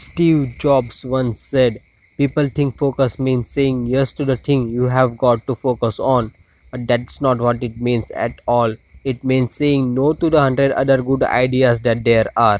Steve Jobs once said, People think focus means saying yes to the thing you have got to focus on, but that's not what it means at all. It means saying no to the hundred other good ideas that there are.